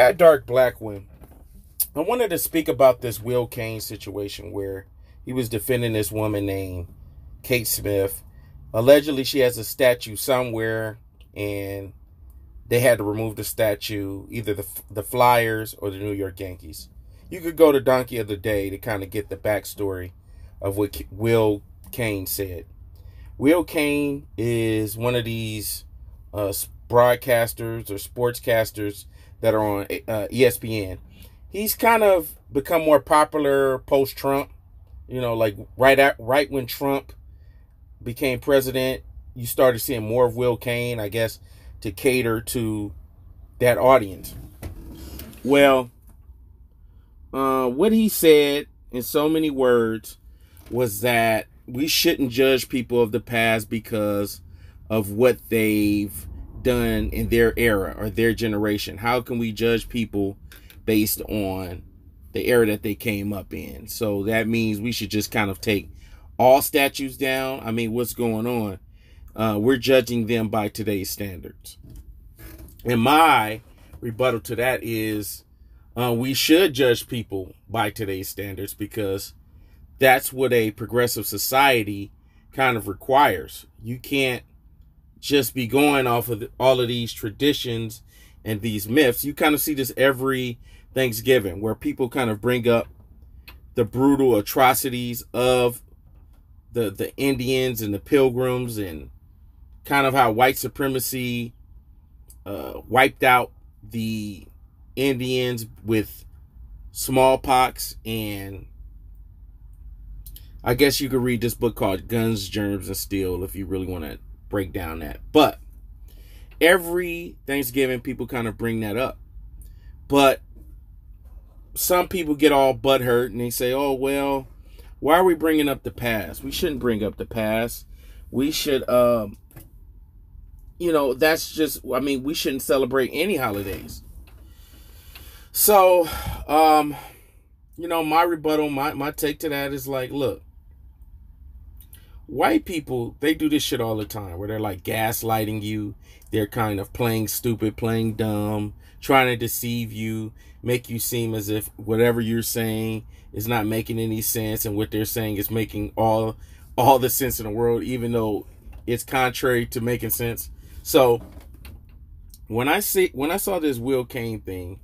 at Dark Blackwin, I wanted to speak about this Will Cain situation where he was defending this woman named Kate Smith. Allegedly, she has a statue somewhere, and they had to remove the statue, either the the Flyers or the New York Yankees. You could go to Donkey of the Day to kind of get the backstory of what Will Cain said. Will Cain is one of these uh, broadcasters or sportscasters that are on uh, ESPN. He's kind of become more popular post Trump. You know, like right at right when Trump became president, you started seeing more of Will Cain, I guess, to cater to that audience. Well, uh, what he said in so many words was that we shouldn't judge people of the past because of what they've done in their era or their generation. How can we judge people based on the era that they came up in? So that means we should just kind of take all statues down. I mean, what's going on? Uh, we're judging them by today's standards. And my rebuttal to that is uh, we should judge people by today's standards because that's what a progressive society kind of requires. You can't just be going off of all of these traditions and these myths. You kind of see this every Thanksgiving where people kind of bring up the brutal atrocities of the the Indians and the Pilgrims and kind of how white supremacy uh, wiped out the Indians with smallpox and I guess you could read this book called Guns, Germs, and Steel if you really want to break down that. But every Thanksgiving, people kind of bring that up. But some people get all butthurt and they say, oh, well, why are we bringing up the past? We shouldn't bring up the past. We should, um, you know, that's just, I mean, we shouldn't celebrate any holidays. So, um, you know, my rebuttal, my, my take to that is like, look, white people they do this shit all the time where they're like gaslighting you. They're kind of playing stupid playing dumb trying to deceive you make you seem as if whatever you're saying is not making any sense and what they're saying is making all all the sense in the world even though it's contrary to making sense. So when i see when i saw this Will Cain thing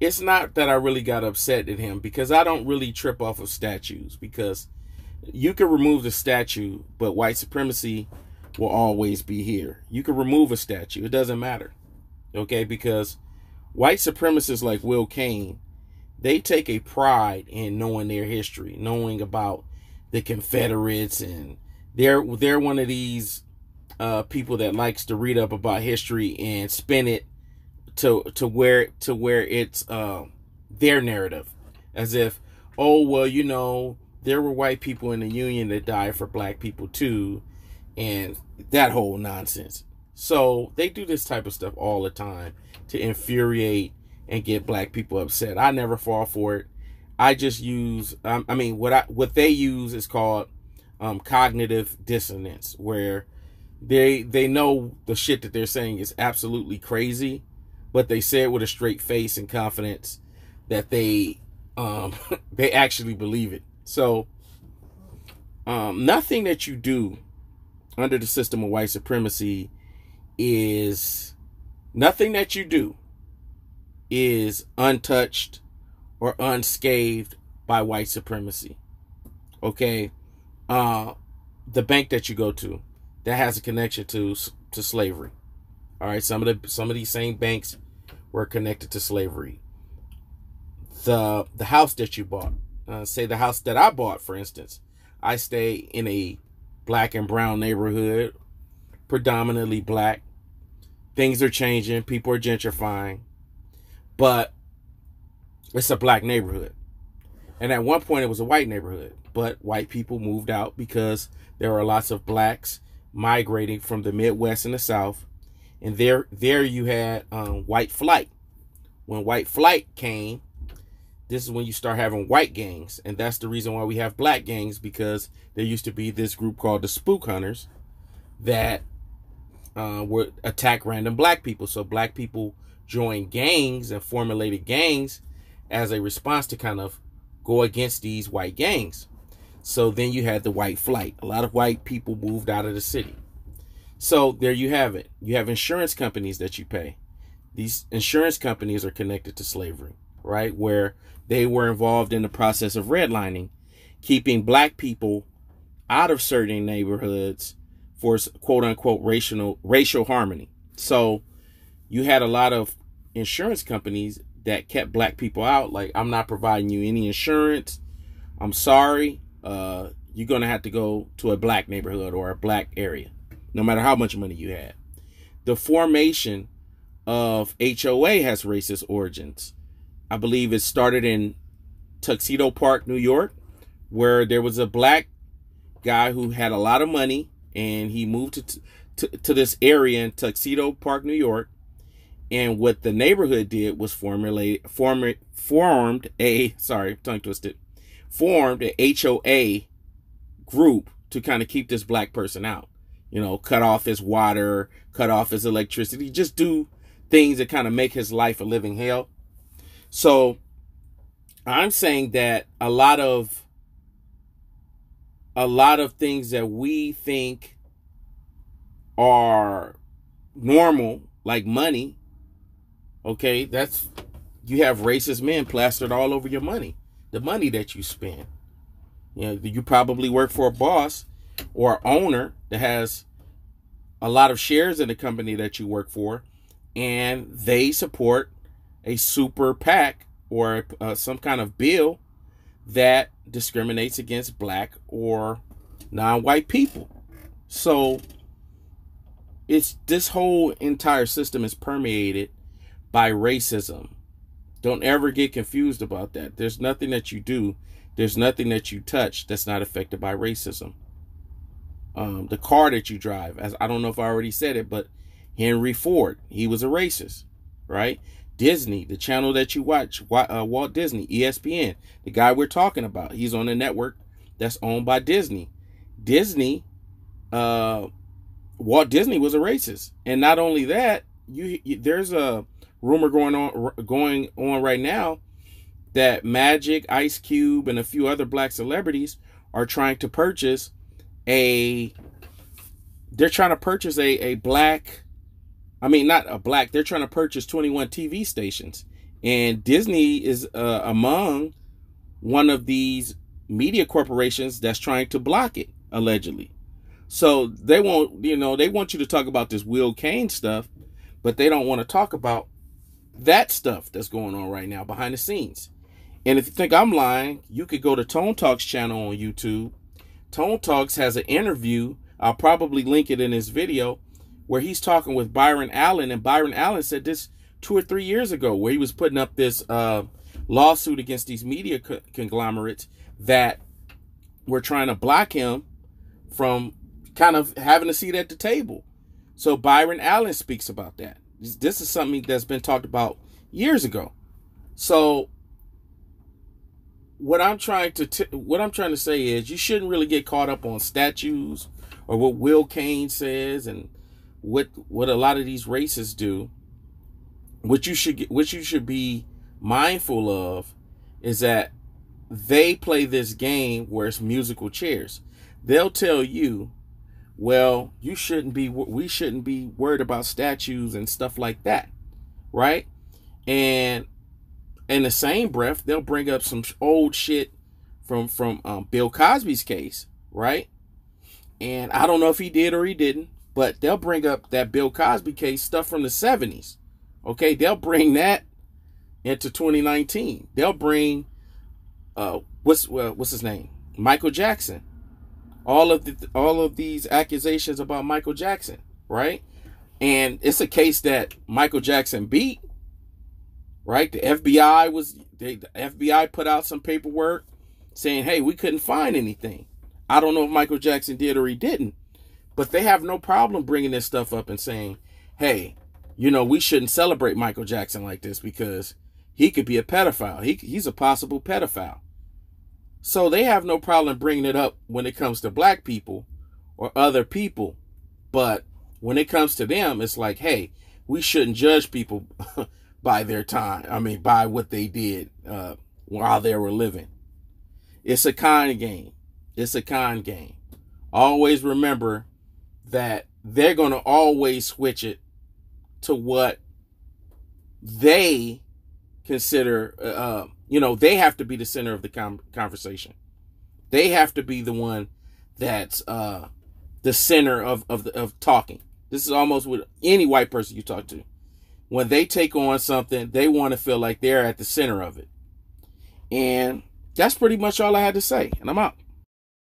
it's not that i really got upset at him because i don't really trip off of statues because you can remove the statue, but white supremacy will always be here. You can remove a statue, it doesn't matter. Okay, because white supremacists like Will Cain, they take a pride in knowing their history, knowing about the Confederates, and they're they're one of these uh, people that likes to read up about history and spin it to to where to where it's uh, their narrative, as if oh well you know there were white people in the union that died for black people too and that whole nonsense. So they do this type of stuff all the time to infuriate and get black people upset. I never fall for it. I just use um, i mean what i what they use is called um, cognitive dissonance where they they know the shit that they're saying is absolutely crazy but they say it with a straight face and confidence that they um they actually believe it so, um, nothing that you do under the system of white supremacy is nothing that you do is untouched or unscathed by white supremacy. Okay, uh, the bank that you go to that has a connection to to slavery. All right, some of the some of these same banks were connected to slavery. The the house that you bought uh, say the house that I bought, for instance, I stay in a black and brown neighborhood, predominantly black. Things are changing, people are gentrifying, but it's a black neighborhood. And at one point, it was a white neighborhood, but white people moved out because there are lots of blacks migrating from the Midwest and the South. And there, there you had um, white flight. When white flight came, this is when you start having white gangs. And that's the reason why we have black gangs because there used to be this group called the Spook Hunters that uh, would attack random black people. So black people joined gangs and formulated gangs as a response to kind of go against these white gangs. So then you had the white flight. A lot of white people moved out of the city. So there you have it. You have insurance companies that you pay. These insurance companies are connected to slavery, right? Where they were involved in the process of redlining, keeping black people out of certain neighborhoods for quote unquote racial racial harmony. So you had a lot of insurance companies that kept black people out. Like, I'm not providing you any insurance. I'm sorry. Uh, you're gonna have to go to a black neighborhood or a black area, no matter how much money you had. The formation of HOA has racist origins. I believe it started in Tuxedo Park, New York, where there was a black guy who had a lot of money and he moved to, to, to this area in Tuxedo Park, New York. And what the neighborhood did was formulate, form, formed a, sorry, tongue twisted, formed a HOA group to kind of keep this black person out. You know, cut off his water, cut off his electricity, just do things that kind of make his life a living hell. So I'm saying that a lot of a lot of things that we think are normal, like money, okay, that's you have racist men plastered all over your money, the money that you spend. You know, you probably work for a boss or owner that has a lot of shares in the company that you work for, and they support a super PAC or uh, some kind of bill that discriminates against black or non-white people. So it's this whole entire system is permeated by racism. Don't ever get confused about that. There's nothing that you do, there's nothing that you touch that's not affected by racism. Um, the car that you drive, as I don't know if I already said it, but Henry Ford, he was a racist, right? Disney, the channel that you watch, uh, Walt Disney, ESPN, the guy we're talking about, he's on a network that's owned by Disney. Disney, uh, Walt Disney was a racist, and not only that, you, you there's a rumor going on going on right now that Magic, Ice Cube, and a few other black celebrities are trying to purchase a. They're trying to purchase a a black I mean, not a black. They're trying to purchase 21 TV stations, and Disney is uh, among one of these media corporations that's trying to block it allegedly. So they won't, you know, they want you to talk about this Will Cain stuff, but they don't want to talk about that stuff that's going on right now behind the scenes. And if you think I'm lying, you could go to Tone Talks channel on YouTube. Tone Talks has an interview. I'll probably link it in this video where he's talking with Byron Allen, and Byron Allen said this two or three years ago, where he was putting up this uh, lawsuit against these media co- conglomerates that were trying to block him from kind of having a seat at the table. So Byron Allen speaks about that. This is something that's been talked about years ago. So what I'm trying to what I'm trying to say is you shouldn't really get caught up on statues or what Will Cain says and what what a lot of these racists do, what you should get, what you should be mindful of, is that they play this game where it's musical chairs. They'll tell you, well, you shouldn't be we shouldn't be worried about statues and stuff like that, right? And in the same breath, they'll bring up some old shit from from um, Bill Cosby's case, right? And I don't know if he did or he didn't, but they'll bring up that Bill Cosby case stuff from the 70s. Okay, they'll bring that into 2019. They'll bring uh what's well, what's his name? Michael Jackson. All of the all of these accusations about Michael Jackson, right? And it's a case that Michael Jackson beat. Right? The FBI was they, the FBI put out some paperwork saying, "Hey, we couldn't find anything." I don't know if Michael Jackson did or he didn't, but they have no problem bringing this stuff up and saying, hey, you know, we shouldn't celebrate Michael Jackson like this because he could be a pedophile. He, he's a possible pedophile. So they have no problem bringing it up when it comes to black people or other people. But when it comes to them, it's like, hey, we shouldn't judge people by their time. I mean, by what they did uh, while they were living. It's a con game. It's a con game. Always remember that they're going to always switch it to what they consider, uh, uh, you know, they have to be the center of the com- conversation. They have to be the one that's uh, the center of of, of talking. This is almost with any white person you talk to. When they take on something, they want to feel like they're at the center of it. And that's pretty much all I had to say. And I'm out.